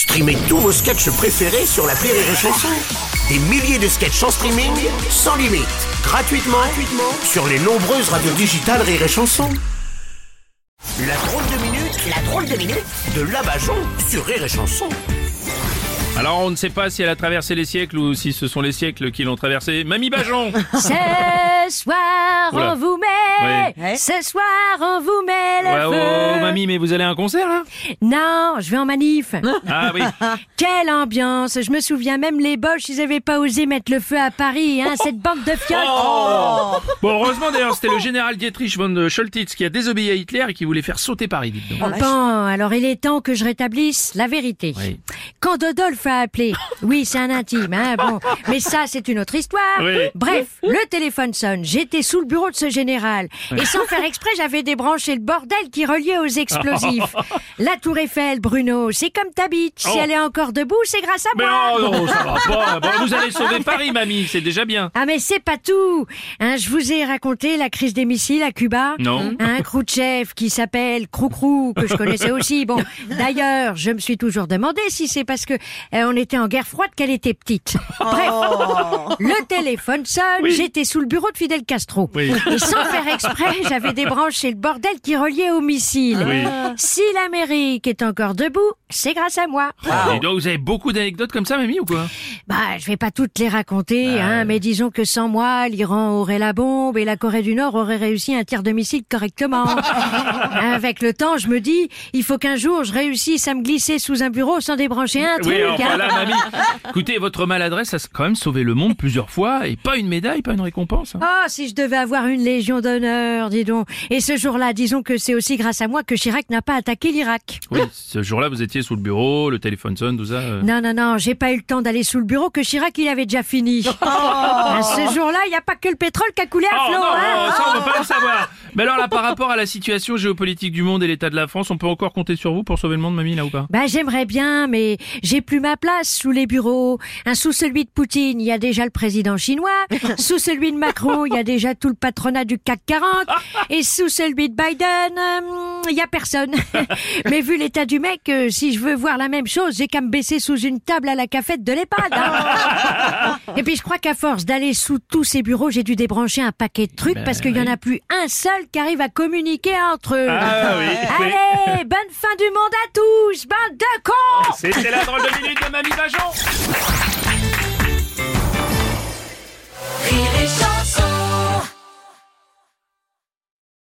Streamez tous vos sketchs préférés sur la Rire et Chanson. Des milliers de sketchs en streaming, sans limite, gratuitement, gratuitement sur les nombreuses radios digitales Rire et Chanson. La drôle de minute, la drôle de minute de Labajon sur Rire et Chanson. Alors on ne sait pas si elle a traversé les siècles ou si ce sont les siècles qui l'ont traversé. Mamie Bajon Ce soir, Oula. on vous Ce soir, on vous met le Ouais, oh, feu. oh, mamie, mais vous allez à un concert là Non, je vais en manif. Ah oui. Quelle ambiance Je me souviens, même les Boches, ils avaient pas osé mettre le feu à Paris, hein, cette bande de fiottes. Oh. Bon, heureusement d'ailleurs, c'était le général Dietrich von Scholtitz qui a désobéi à Hitler et qui voulait faire sauter Paris, dites donc. Bon, alors il est temps que je rétablisse la vérité. Oui. Quand Dodolphe a appelé, oui, c'est un intime, hein, bon, mais ça, c'est une autre histoire. Oui. Bref, le téléphone sonne, j'étais sous le bureau de ce général, et sans faire exprès, j'avais débranché le bordel qui reliait aux explosifs. La tour Eiffel, Bruno, c'est comme ta bite, si Oh. elle est encore debout, c'est grâce à Mais moi. oh non, ça va pas. Bon, vous allez sauver Paris, mamie, c'est déjà bien. Ah mais c'est pas tout hein, Je vous ai raconté la crise des missiles à Cuba Non. Un Khrouchtchev qui s'appelle Croucrou, que je connaissais aussi. Bon, d'ailleurs, je me suis toujours demandé si c'est parce que euh, on était en guerre froide qu'elle était petite. Bref, le téléphone sonne, Oui. j'étais sous le bureau de Fidel Castro. Oui. Et sans faire exprès, j'avais débranché le bordel qui reliait aux missiles. Oui. Si l'Amérique est encore debout, c'est grâce à moi. Et donc, vous avez beaucoup d'anecdotes comme ça, mamie, ou quoi? Bah, je vais pas toutes les raconter, hein, mais disons que sans moi, l'Iran aurait la bombe et la Corée du Nord aurait réussi un tir de missile correctement. Avec le temps, je me dis, il faut qu'un jour je réussisse à me glisser sous un bureau sans débrancher un truc. Oui, enfin là, mamie. Écoutez, votre maladresse a quand même sauvé le monde plusieurs fois et pas une médaille, pas une récompense. hein. Oh, si je devais avoir une légion d'honneur, dis donc. Et ce jour-là, disons que c'est aussi grâce à moi que Chirac n'a pas attaqué l'Irak. Oui, ce jour-là, vous étiez sous le bureau, le téléphone sonne, tout ça. euh. Non, non, non, j'ai pas eu le temps d'aller sous le bureau que Chirac, il avait déjà fini. À ce jour-là, il n'y a pas que le pétrole qui a coulé à Oh flot, non, hein. non, ça on veut pas le savoir. Mais alors là, par rapport à la situation géopolitique du monde et l'état de la France, on peut encore compter sur vous pour sauver le monde, mamie, là ou pas? Bah j'aimerais bien, mais j'ai plus ma place sous les bureaux. Hein, sous celui de Poutine, il y a déjà le président chinois. sous celui de Macron, il y a déjà tout le patronat du CAC 40. Et sous celui de Biden, euh, il y a personne. mais vu l'état du mec, euh, si je veux voir la même chose, j'ai qu'à me baisser sous une table à la cafette de l'EHPAD. hein. Et puis je crois qu'à force d'aller sous tous ces bureaux, j'ai dû débrancher un paquet de trucs Ben parce qu'il y en a plus un seul qui arrive à communiquer entre eux. Ah oui, oui. Allez, bonne fin du monde à tous, bande de cons C'était la drôle de minute de mamie Bajon